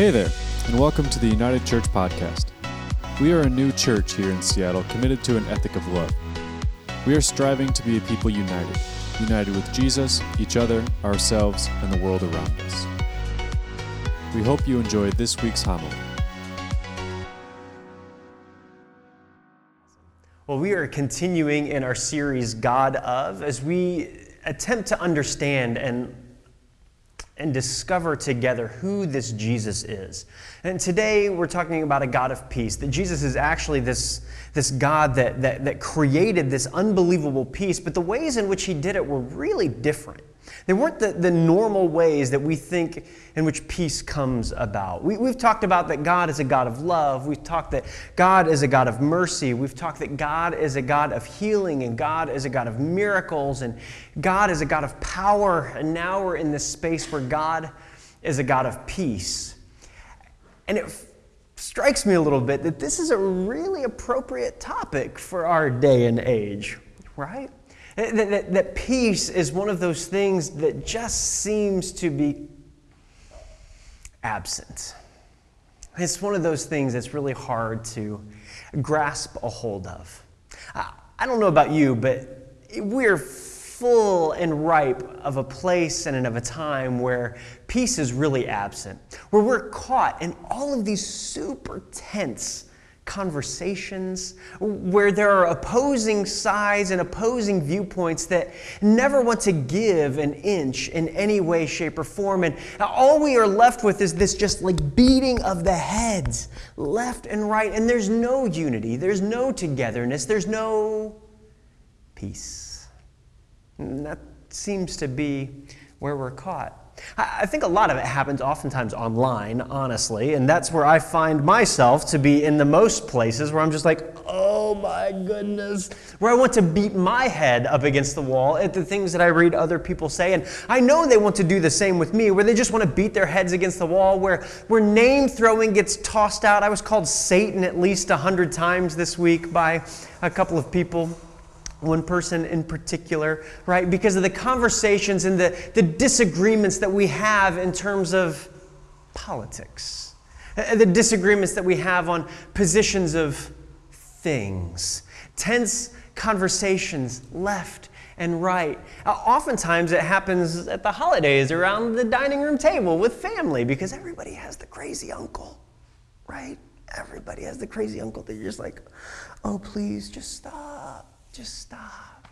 Hey there, and welcome to the United Church Podcast. We are a new church here in Seattle committed to an ethic of love. We are striving to be a people united, united with Jesus, each other, ourselves, and the world around us. We hope you enjoyed this week's homily. Well, we are continuing in our series God of as we attempt to understand and and discover together who this Jesus is. And today we're talking about a God of peace, that Jesus is actually this, this God that, that, that created this unbelievable peace, but the ways in which he did it were really different. They weren't the, the normal ways that we think in which peace comes about. We, we've talked about that God is a God of love. We've talked that God is a God of mercy. We've talked that God is a God of healing and God is a God of miracles and God is a God of power. And now we're in this space where God is a God of peace. And it strikes me a little bit that this is a really appropriate topic for our day and age, right? That, that, that, peace is one of those things that just seems to be absent. It's one of those things that's really hard to grasp a hold of. I don't know about you, but we're full and ripe of a place and of a time where peace is really absent, where we're caught in all of these super tense conversations where there are opposing sides and opposing viewpoints that never want to give an inch in any way, shape, or form. And all we are left with is this just like beating of the heads left and right. And there's no unity, there's no togetherness, there's no peace. And that seems to be where we're caught. I think a lot of it happens oftentimes online, honestly, and that's where I find myself to be in the most places where I'm just like, oh my goodness, where I want to beat my head up against the wall at the things that I read other people say. And I know they want to do the same with me, where they just want to beat their heads against the wall, where, where name throwing gets tossed out. I was called Satan at least a hundred times this week by a couple of people one person in particular, right? Because of the conversations and the, the disagreements that we have in terms of politics, uh, the disagreements that we have on positions of things, tense conversations left and right. Uh, oftentimes it happens at the holidays around the dining room table with family because everybody has the crazy uncle, right? Everybody has the crazy uncle that you're just like, oh, please just stop just stop.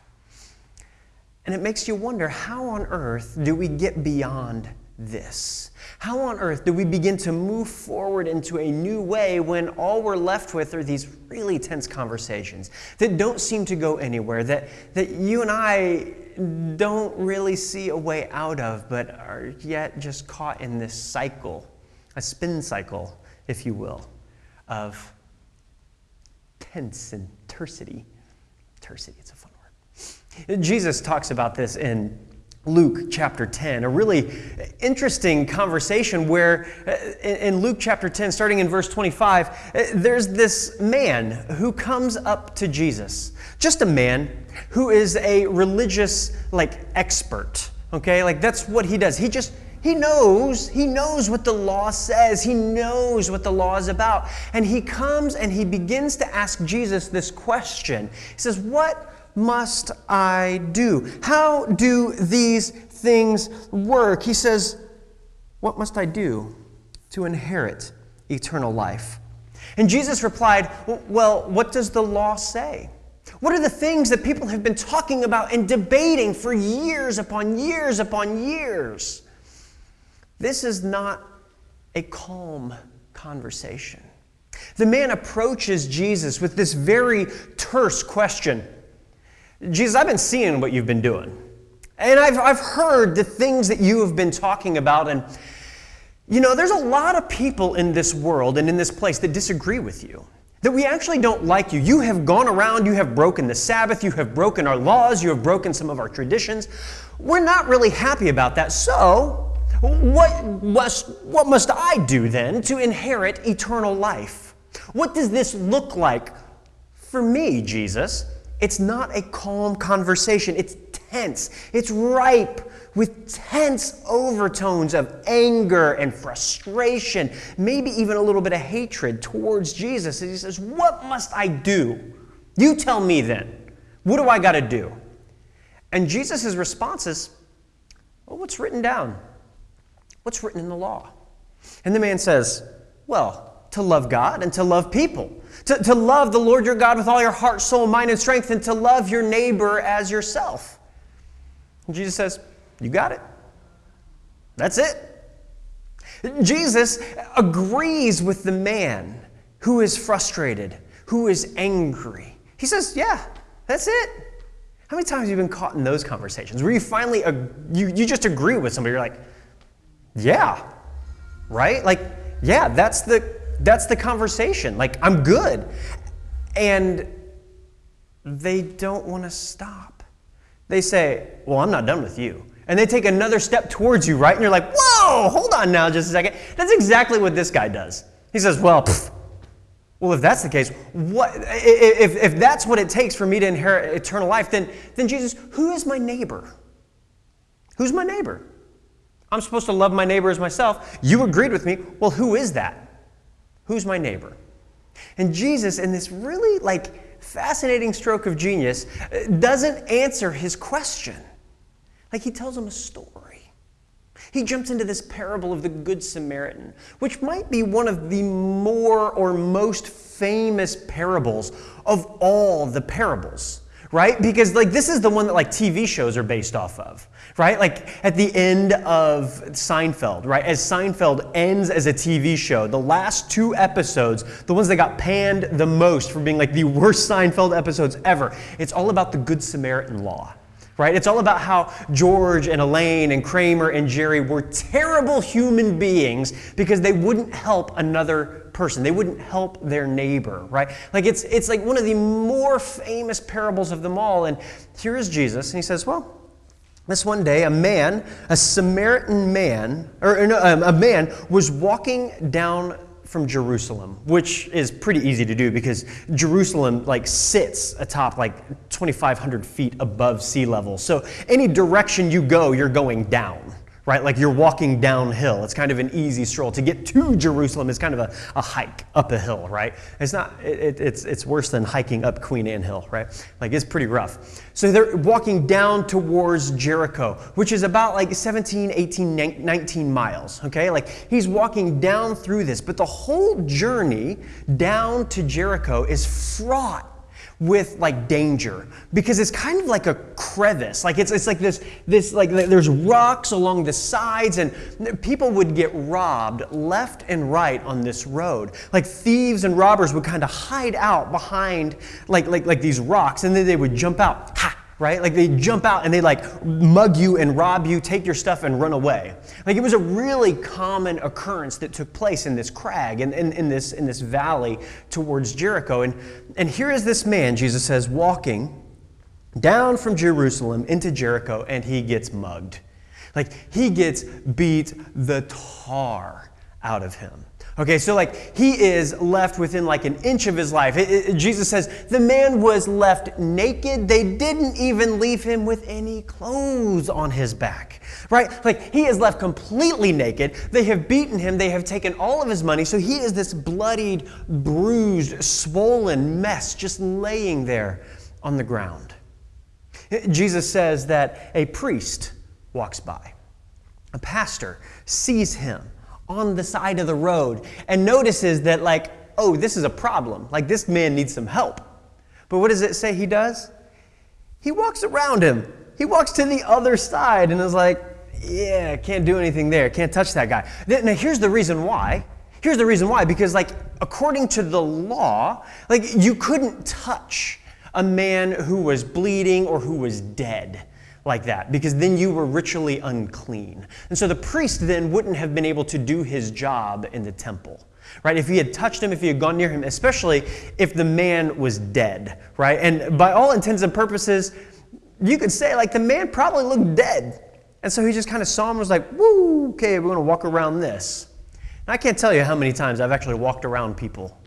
And it makes you wonder how on earth do we get beyond this? How on earth do we begin to move forward into a new way when all we're left with are these really tense conversations that don't seem to go anywhere, that, that you and I don't really see a way out of, but are yet just caught in this cycle, a spin cycle, if you will, of tense and tersity It's a fun word. Jesus talks about this in Luke chapter 10, a really interesting conversation where uh, in Luke chapter 10, starting in verse 25, uh, there's this man who comes up to Jesus. Just a man who is a religious, like, expert. Okay? Like, that's what he does. He just he knows, he knows what the law says. He knows what the law is about. And he comes and he begins to ask Jesus this question. He says, What must I do? How do these things work? He says, What must I do to inherit eternal life? And Jesus replied, Well, what does the law say? What are the things that people have been talking about and debating for years upon years upon years? This is not a calm conversation. The man approaches Jesus with this very terse question Jesus, I've been seeing what you've been doing. And I've, I've heard the things that you have been talking about. And, you know, there's a lot of people in this world and in this place that disagree with you. That we actually don't like you. You have gone around, you have broken the Sabbath, you have broken our laws, you have broken some of our traditions. We're not really happy about that. So, what must, what must I do then to inherit eternal life? What does this look like for me, Jesus? It's not a calm conversation, it's tense. It's ripe with tense overtones of anger and frustration, maybe even a little bit of hatred towards Jesus. And he says, What must I do? You tell me then. What do I got to do? And Jesus' response is, Well, what's written down? What's written in the law? And the man says, Well, to love God and to love people. To, to love the Lord your God with all your heart, soul, mind, and strength, and to love your neighbor as yourself. And Jesus says, You got it. That's it. Jesus agrees with the man who is frustrated, who is angry. He says, Yeah, that's it. How many times have you been caught in those conversations where you finally, you, you just agree with somebody? You're like, Yeah, right? Like, yeah, that's the, that's the conversation. Like, I'm good. And they don't want to stop. They say, Well, I'm not done with you. And they take another step towards you, right? And you're like, Whoa, hold on now just a second. That's exactly what this guy does. He says, Well, pff, well, if that's the case, what, if, if that's what it takes for me to inherit eternal life, then, then Jesus, who is my neighbor? Who's my neighbor? I'm supposed to love my neighbor as myself. You agreed with me. Well, who is that? Who's my neighbor? And Jesus, in this really like fascinating stroke of genius, uh, doesn't answer his question. Like he tells him a story. He jumps into this parable of the Good Samaritan, which might be one of the more or most famous parables of all the parables right? Because like this is the one that like TV shows are based off of, right? Like at the end of Seinfeld, right? As Seinfeld ends as a TV show, the last two episodes, the ones that got panned the most for being like the worst Seinfeld episodes ever, it's all about the Good Samaritan law. Right? It's all about how George and Elaine and Kramer and Jerry were terrible human beings because they wouldn't help another person. They wouldn't help their neighbor, right? Like it's it's like one of the more famous parables of them all. And here is Jesus, and he says, "Well, this one day, a man, a Samaritan man, or no, um, a man was walking down from Jerusalem, which is pretty easy to do because Jerusalem like sits atop like 2,500 feet above sea level. So any direction you go, you're going down right? Like you're walking downhill. It's kind of an easy stroll. To get to Jerusalem is kind of a, a hike up a hill, right? It's not, it, it's, it's worse than hiking up Queen Anne Hill, right? Like it's pretty rough. So they're walking down towards Jericho, which is about like 17, 18, 19 miles, okay? Like he's walking down through this, but the whole journey down to Jericho is fraught with like danger. Because it's kind of like a crevice. Like it's, it's like this this like there's rocks along the sides and people would get robbed left and right on this road. Like thieves and robbers would kind of hide out behind like like like these rocks and then they would jump out. Ha right? Like they jump out and they like mug you and rob you, take your stuff and run away. Like it was a really common occurrence that took place in this crag and in, in, in, this, in this valley towards Jericho. And, and here is this man, Jesus says, walking down from Jerusalem into Jericho and he gets mugged. Like he gets beat the tar out of him. Okay, so like he is left within like an inch of his life. It, it, Jesus says the man was left naked. They didn't even leave him with any clothes on his back, right? Like he is left completely naked. They have beaten him. They have taken all of his money. So he is this bloodied, bruised, swollen mess just laying there on the ground. Jesus says that a priest walks by, a pastor sees him on the side of the road and notices that, like, oh, this is a problem. Like, this man needs some help. But what does it say he does? He walks around him. He walks to the other side and is like, yeah, can't do anything there. Can't touch that guy. Now, here's the reason why. Here's the reason why. Because, like, according to the law, like, you couldn't touch a man who was bleeding or who was dead like that because then you were ritually unclean. And so the priest then wouldn't have been able to do his job in the temple. Right? If he had touched him, if he had gone near him, especially if the man was dead, right? And by all intents and purposes, you could say like the man probably looked dead. And so he just kind of saw him and was like, woo, okay, we're going to walk around this. And I can't tell you how many times I've actually walked around people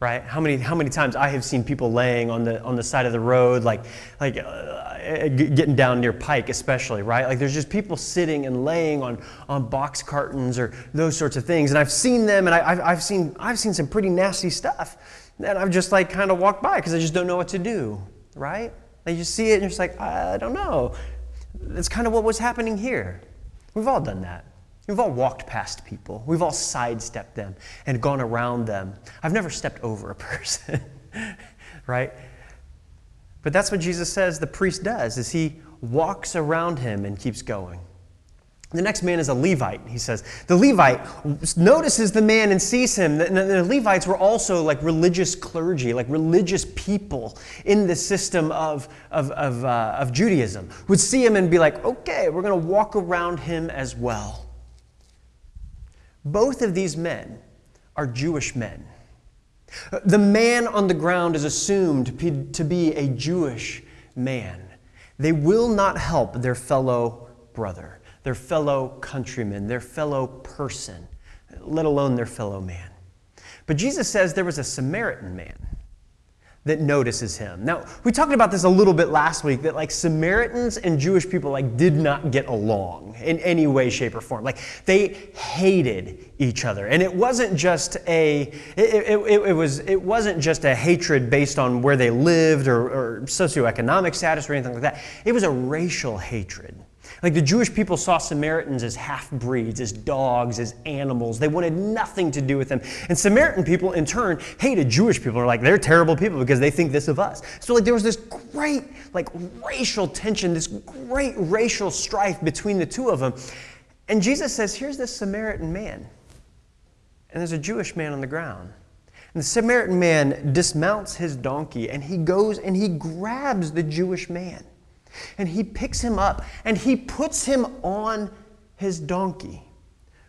right? How many, how many times I have seen people laying on the, on the side of the road, like, like uh, getting down near Pike, especially, right? Like there's just people sitting and laying on, on box cartons or those sorts of things. And I've seen them and I, have I've, seen, I've seen some pretty nasty stuff. And I've just like kind of walked by because I just don't know what to do, right? Like you see it and you're just like, I don't know. That's kind of what was happening here. We've all done that. We've all walked past people. We've all sidestepped them and gone around them. I've never stepped over a person, right? But that's what Jesus says the priest does is he walks around him and keeps going. The next man is a Levite, he says. The Levite notices the man and sees him. The, Levites were also like religious clergy, like religious people in the system of, of, of, uh, of Judaism, would see him and be like, okay, we're going to walk around him as well. Both of these men are Jewish men. The man on the ground is assumed to be a Jewish man. They will not help their fellow brother, their fellow countryman, their fellow person, let alone their fellow man. But Jesus says there was a Samaritan man that notices him. Now, we talked about this a little bit last week that like Samaritans and Jewish people like did not get along in any way shape or form. Like they hated each other. And it wasn't just a it, it, it, it was it wasn't just a hatred based on where they lived or, or socioeconomic status or anything like that. It was a racial hatred. Like the Jewish people saw Samaritans as half breeds, as dogs, as animals. They wanted nothing to do with them. And Samaritan people, in turn, hated Jewish people. They're like, they're terrible people because they think this of us. So, like, there was this great, like, racial tension, this great racial strife between the two of them. And Jesus says, here's this Samaritan man. And there's a Jewish man on the ground. And the Samaritan man dismounts his donkey and he goes and he grabs the Jewish man. And he picks him up and he puts him on his donkey.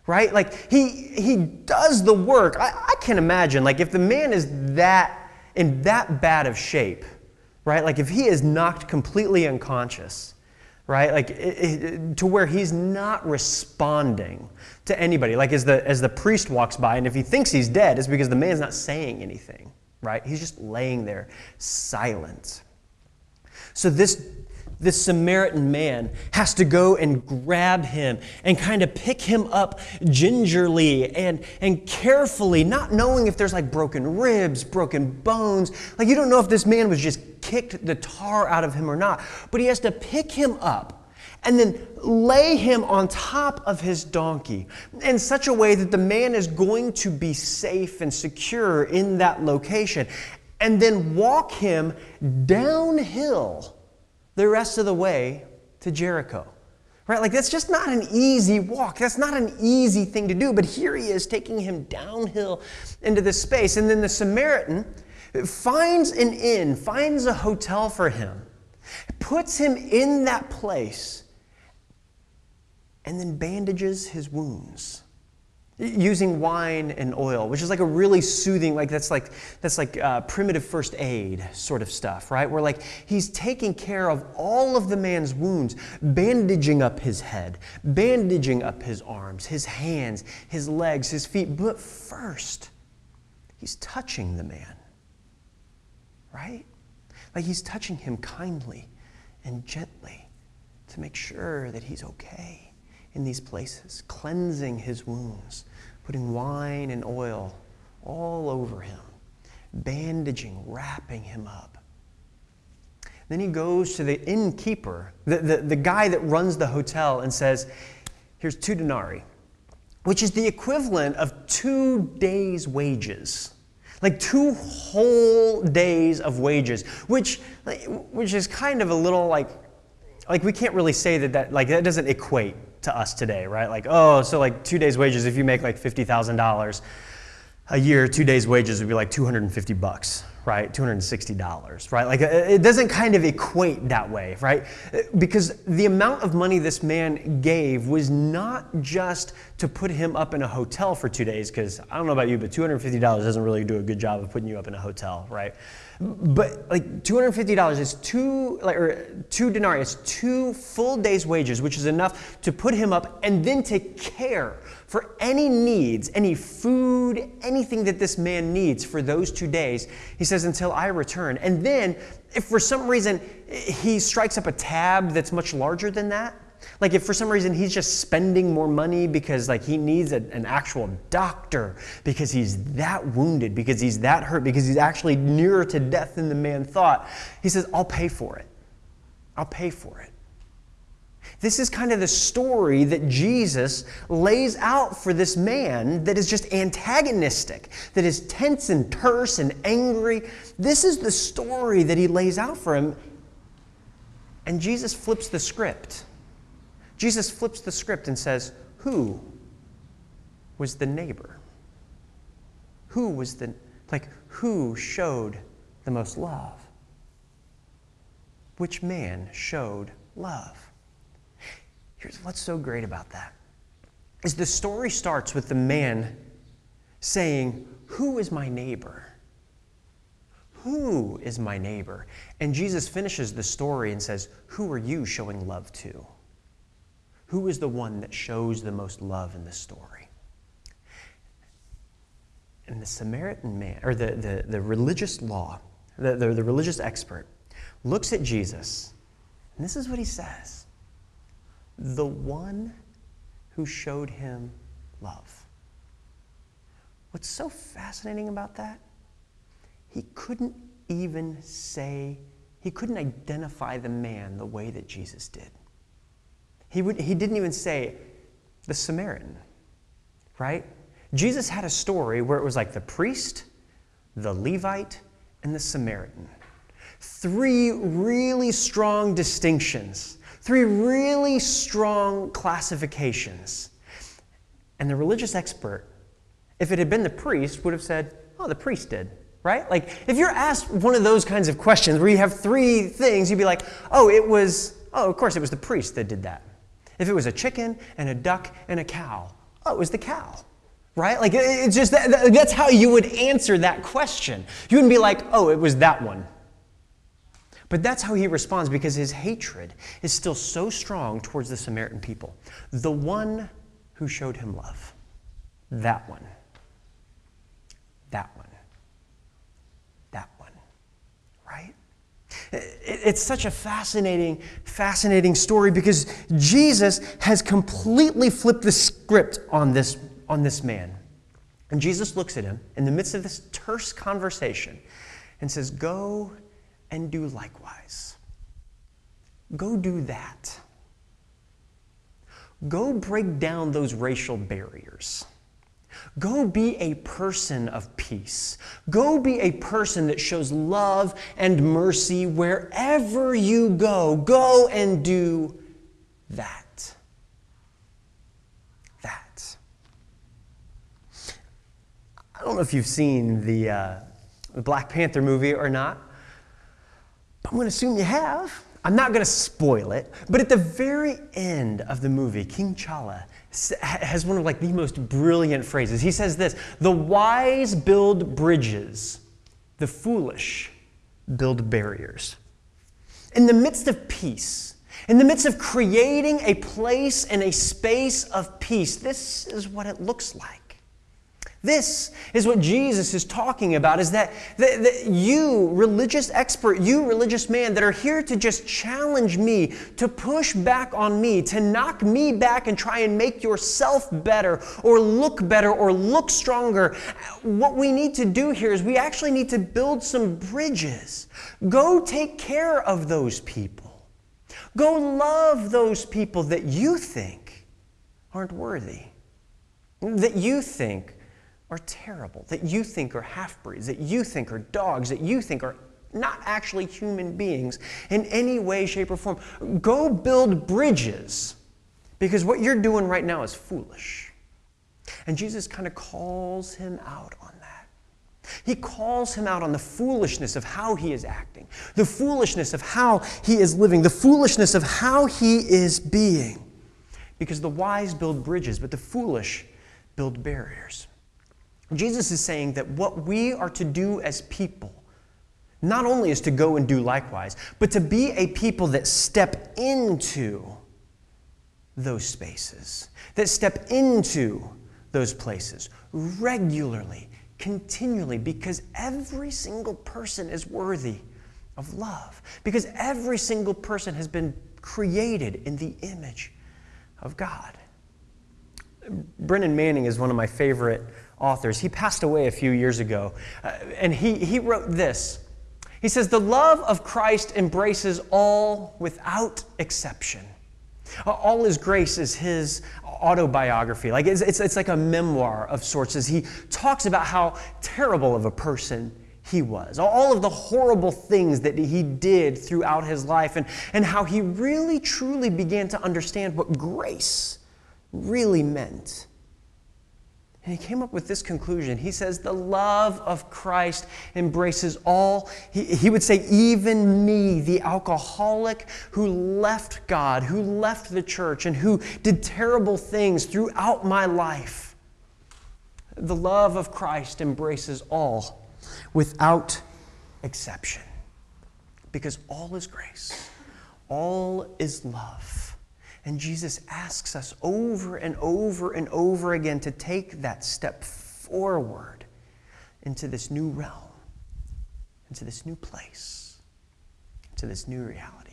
Right? Like he he does the work. I, I can imagine, like, if the man is that in that bad of shape, right? Like if he is knocked completely unconscious, right? Like it, it, to where he's not responding to anybody. Like as the as the priest walks by, and if he thinks he's dead, it's because the man's not saying anything, right? He's just laying there silent. So this this Samaritan man has to go and grab him and kind of pick him up gingerly and, and carefully, not knowing if there's like broken ribs, broken bones. Like you don't know if this man was just kicked the tar out of him or not. But he has to pick him up and then lay him on top of his donkey in such a way that the man is going to be safe and secure in that location. And then walk him downhill the rest of the way to Jericho. Right? Like, that's just not an easy walk. That's not an easy thing to do. But here he is taking him downhill into this space. And then the Samaritan finds an inn, finds a hotel for him, puts him in that place, and then bandages his wounds using wine and oil which is like a really soothing like that's like that's like uh, primitive first aid sort of stuff right? Where like he's taking care of all of the man's wounds bandaging up his head bandaging up his arms his hands his legs his feet. But first he's touching the man right? Like he's touching him kindly and gently to make sure that he's okay in these places, cleansing his wounds, putting wine and oil all over him, bandaging, wrapping him up. Then he goes to the innkeeper, the, the, the guy that runs the hotel, and says, Here's two denarii, which is the equivalent of two days' wages. Like two whole days of wages, which, which is kind of a little like, like we can't really say that that, like, that doesn't equate to us today, right? Like, oh, so like two days' wages, if you make like $50,000 a year, two days' wages would be like 250 bucks, right? $260, right? Like it doesn't kind of equate that way, right? Because the amount of money this man gave was not just to put him up in a hotel for two days, because I don't know about you, but $250 doesn't really do a good job of putting you up in a hotel, right? But like $250 is two, like, or two denarii, is two full days' wages, which is enough to put him up and then take care for any needs, any food, anything that this man needs for those two days. He says, until I return. And then, if for some reason he strikes up a tab that's much larger than that, like if for some reason he's just spending more money because like he needs a, an actual doctor because he's that wounded, because he's that hurt, because he's actually nearer to death than the man thought, he says, I'll pay for it. I'll pay for it. This is kind of the story that Jesus lays out for this man that is just antagonistic, that is tense and terse and angry. This is the story that he lays out for him. And Jesus flips the script. Jesus flips the script and says, Who was the neighbor? Who was the, like, who showed the most love? Which man showed love? Here's what's so great about that is the story starts with the man saying, Who is my neighbor? Who is my neighbor? And Jesus finishes the story and says, Who are you showing love to? Who is the one that shows the most love in the story? And the Samaritan man, or the, the, the religious law, the, the, the religious expert, looks at Jesus, and this is what he says The one who showed him love. What's so fascinating about that? He couldn't even say, he couldn't identify the man the way that Jesus did. He, would, he didn't even say the Samaritan, right? Jesus had a story where it was like the priest, the Levite, and the Samaritan. Three really strong distinctions, three really strong classifications. And the religious expert, if it had been the priest, would have said, Oh, the priest did, right? Like, if you're asked one of those kinds of questions where you have three things, you'd be like, Oh, it was, oh, of course, it was the priest that did that. If it was a chicken and a duck and a cow, oh, it was the cow. Right? Like, it's just that, that's how you would answer that question. You wouldn't be like, oh, it was that one. But that's how he responds because his hatred is still so strong towards the Samaritan people. The one who showed him love. That one. That one. That one. Right? It's such a fascinating, fascinating story because Jesus has completely flipped the script on this, on this man. And Jesus looks at him in the midst of this terse conversation and says, Go and do likewise. Go do that. Go break down those racial barriers. Go be a person of peace. Go be a person that shows love and mercy wherever you go. Go and do that. That. I don't know if you've seen the, uh, the Black Panther movie or not, but I'm going to assume you have. I'm not going to spoil it, but at the very end of the movie, King T'Challa has one of like the most brilliant phrases. He says this, "The wise build bridges, the foolish build barriers." In the midst of peace, in the midst of creating a place and a space of peace, this is what it looks like. This is what Jesus is talking about is that, that, that, you, religious expert, you, religious man, that are here to just challenge me, to push back on me, to knock me back and try and make yourself better or look better or look stronger. What we need to do here is we actually need to build some bridges. Go take care of those people. Go love those people that you think aren't worthy, that you think are terrible, that you think are half breeds, that you think are dogs, that you think are not actually human beings in any way, shape, or form. Go build bridges because what you're doing right now is foolish. And Jesus kind of calls him out on that. He calls him out on the foolishness of how he is acting, the foolishness of how he is living, the foolishness of how he is being. Because the wise build bridges, but the foolish build barriers. Jesus is saying that what we are to do as people not only is to go and do likewise, but to be a people that step into those spaces, that step into those places regularly, continually, because every single person is worthy of love. Because every single person has been created in the image of God. Brennan Manning is one of my favorite authors. He passed away a few years ago, uh, and he, he wrote this. He says, The love of Christ embraces all without exception. All Is Grace is his autobiography. Like it's, it's, it's like a memoir of sorts as he talks about how terrible of a person he was, all of the horrible things that he did throughout his life, and, and how he really truly began to understand what grace really meant. And he came up with this conclusion. He says, The love of Christ embraces all. He, he, would say, even me, the alcoholic who left God, who left the church, and who did terrible things throughout my life. The love of Christ embraces all without exception. Because all is grace, all is love. And Jesus asks us over and over and over again to take that step forward into this new realm, into this new place, into this new reality.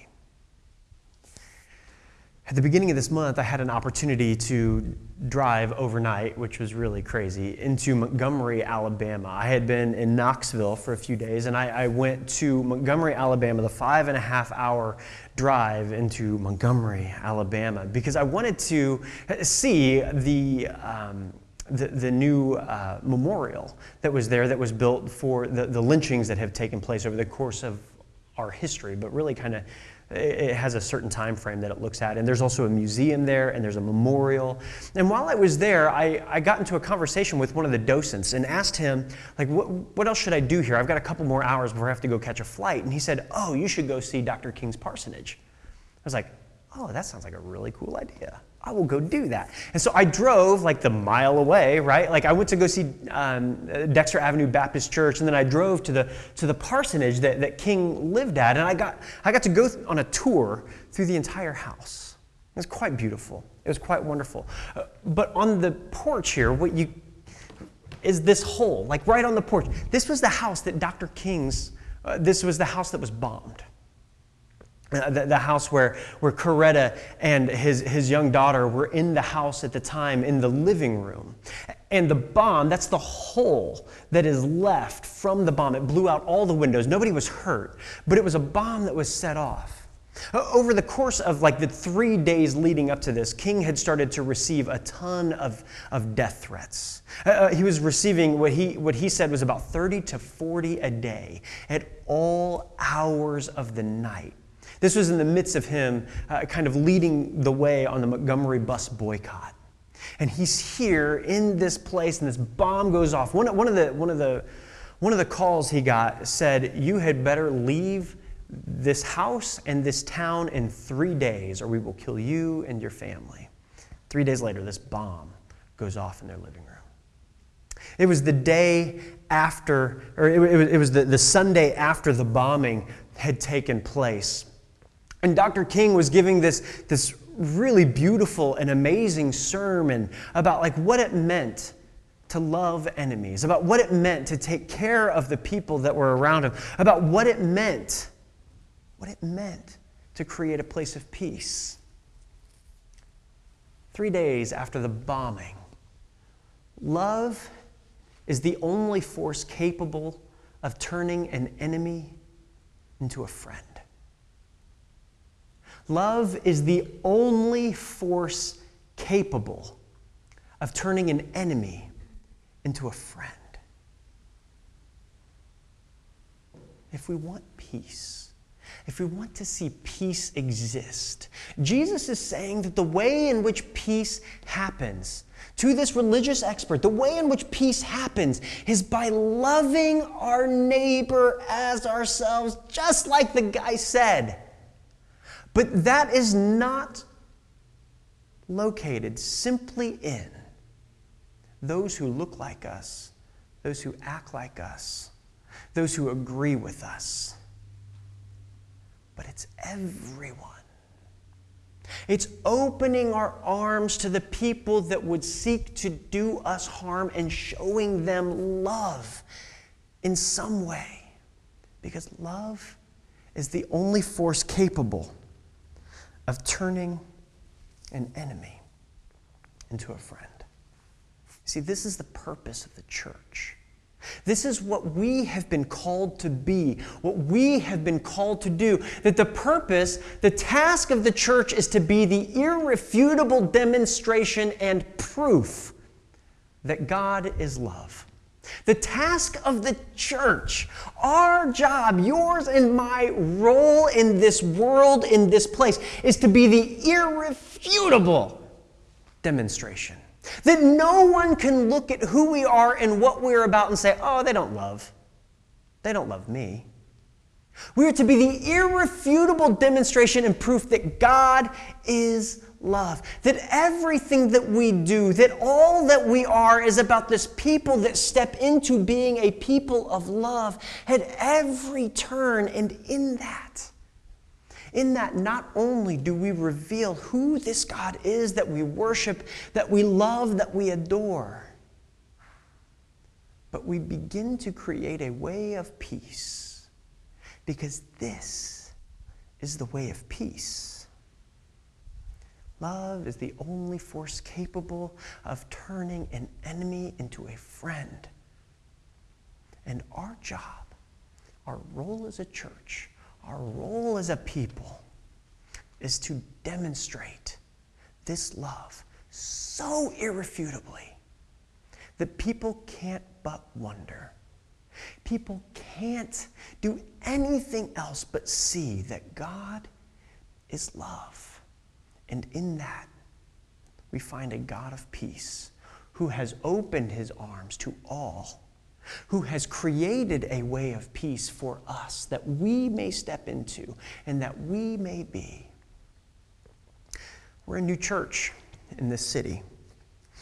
At the beginning of this month, I had an opportunity to drive overnight, which was really crazy, into Montgomery, Alabama. I had been in Knoxville for a few days, and I, I, went to Montgomery, Alabama, the five and a half hour drive into Montgomery, Alabama, because I wanted to see the. Um, the, the new uh, memorial that was there that was built for the, the lynchings that have taken place over the course of our history, but really kind of it has a certain time frame that it looks at. And there's also a museum there, and there's a memorial. And while I was there, I, I got into a conversation with one of the docents and asked him, like, what, what else should I do here? I've got a couple more hours before I have to go catch a flight. And he said, oh, you should go see Dr. King's parsonage. I was like, oh, that sounds like a really cool idea. I will go do that. And so I drove like the mile away, right? Like I went to go see um, Dexter Avenue Baptist Church, and then I drove to the to the parsonage that, that King lived at, and I got I got to go on a tour through the entire house. It was quite beautiful. It was quite wonderful. Uh, but on the porch here, what you is this hole, like right on the porch. This was the house that Dr. King's. Uh, this was the house that was bombed. Uh, the, the, house where, where Coretta and his, his young daughter were in the house at the time in the living room. And the bomb, that's the hole that is left from the bomb. It blew out all the windows. Nobody was hurt, but it was a bomb that was set off. Over the course of like the three days leading up to this, King had started to receive a ton of, of death threats. Uh, uh he was receiving what he, what he said was about 30 to 40 a day at all hours of the night. This was in the midst of him uh, kind of leading the way on the Montgomery bus boycott. And he's here in this place, and this bomb goes off. One, one, of the, one, of the, one of the calls he got said, You had better leave this house and this town in three days, or we will kill you and your family. Three days later, this bomb goes off in their living room. It was the day after, or it, was, it was the, the Sunday after the bombing had taken place. And Dr. King was giving this, this really beautiful and amazing sermon about like what it meant to love enemies, about what it meant to take care of the people that were around him, about what it meant, what it meant to create a place of peace. Three days after the bombing, love is the only force capable of turning an enemy into a friend. Love is the only force capable of turning an enemy into a friend. If we want peace, if we want to see peace exist, Jesus is saying that the way in which peace happens, to this religious expert, the way in which peace happens is by loving our neighbor as ourselves, just like the guy said. But that is not located simply in those who look like us, those who act like us, those who agree with us. But it's everyone. It's opening our arms to the people that would seek to do us harm and showing them love in some way. Because love is the only force capable of turning an enemy into a friend. See, this is the purpose of the church. This is what we have been called to be, what we have been called to do. That the purpose, the task of the church is to be the irrefutable demonstration and proof that God is love. The task of the church, our job, yours and my role in this world, in this place, is to be the irrefutable demonstration that no one can look at who we are and what we're about and say, oh, they don't love. They don't love me. We are to be the irrefutable demonstration and proof that God is love. That everything that we do, that all that we are is about this people that step into being a people of love at every turn. And in that, in that, not only do we reveal who this God is that we worship, that we love, that we adore, but we begin to create a way of peace because this is the way of peace. Love is the only force capable of turning an enemy into a friend. And our job, our role as a church, our role as a people is to demonstrate this love so irrefutably that people can't but wonder. People can't do anything else but see that God is love. And in that, we find a God of peace who has opened his arms to all who has created a way of peace for us that we may step into and that we may be. We're a new church in this city.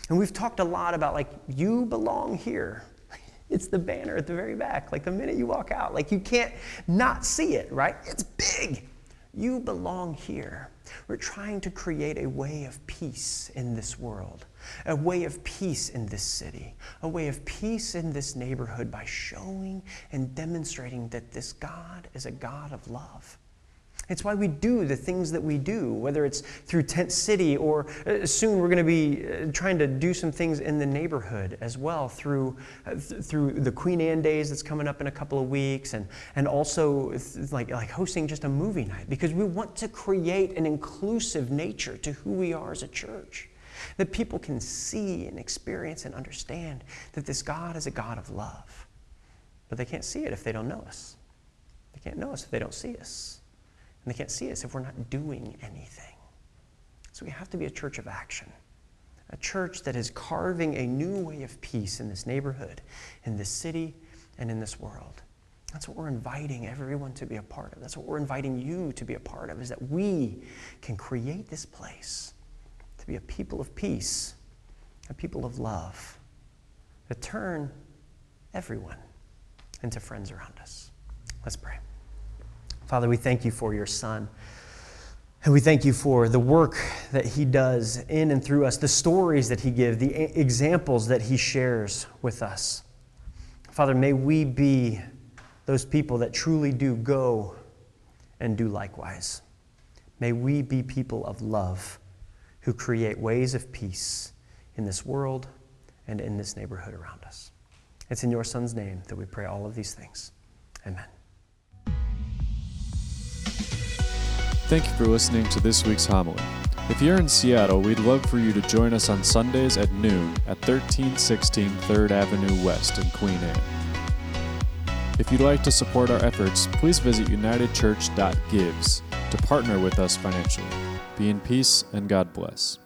And we've talked a lot about, like, you belong here. It's the banner at the very back. Like, the minute you walk out, like, you can't not see it, right? It's big. You belong here. We're trying to create a way of peace in this world, a way of peace in this city, a way of peace in this neighborhood by showing and demonstrating that this God is a God of love. It's why we do the things that we do, whether it's through Tent City or uh, soon we're going to be uh, trying to do some things in the neighborhood as well through, uh, through the Queen Anne Days that's coming up in a couple of weeks and, and also like, like hosting just a movie night because we want to create an inclusive nature to who we are as a church. That people can see and experience and understand that this God is a God of love. But they can't see it if they don't know us. They can't know us if they don't see us. And they can't see us if we're not doing anything. So we have to be a church of action, a church that is carving a new way of peace in this neighborhood, in this city, and in this world. That's what we're inviting everyone to be a part of. That's what we're inviting you to be a part of, is that we can create this place to be a people of peace, a people of love, that turn everyone into friends around us. Let's pray. Father, we thank you for your Son. And we thank you for the work that he does in and through us, the stories that he gives, the examples that he shares with us. Father, may we be those people that truly do go and do likewise. May we be people of love who create ways of peace in this world and in this neighborhood around us. It's in your Son's name that we pray all of these things. Amen. Thank you for listening to this week's homily. If you're in Seattle, we'd love for you to join us on Sundays at noon at 1316 3rd Avenue West in Queen Anne. If you'd like to support our efforts, please visit unitedchurch.gives to partner with us financially. Be in peace and God bless.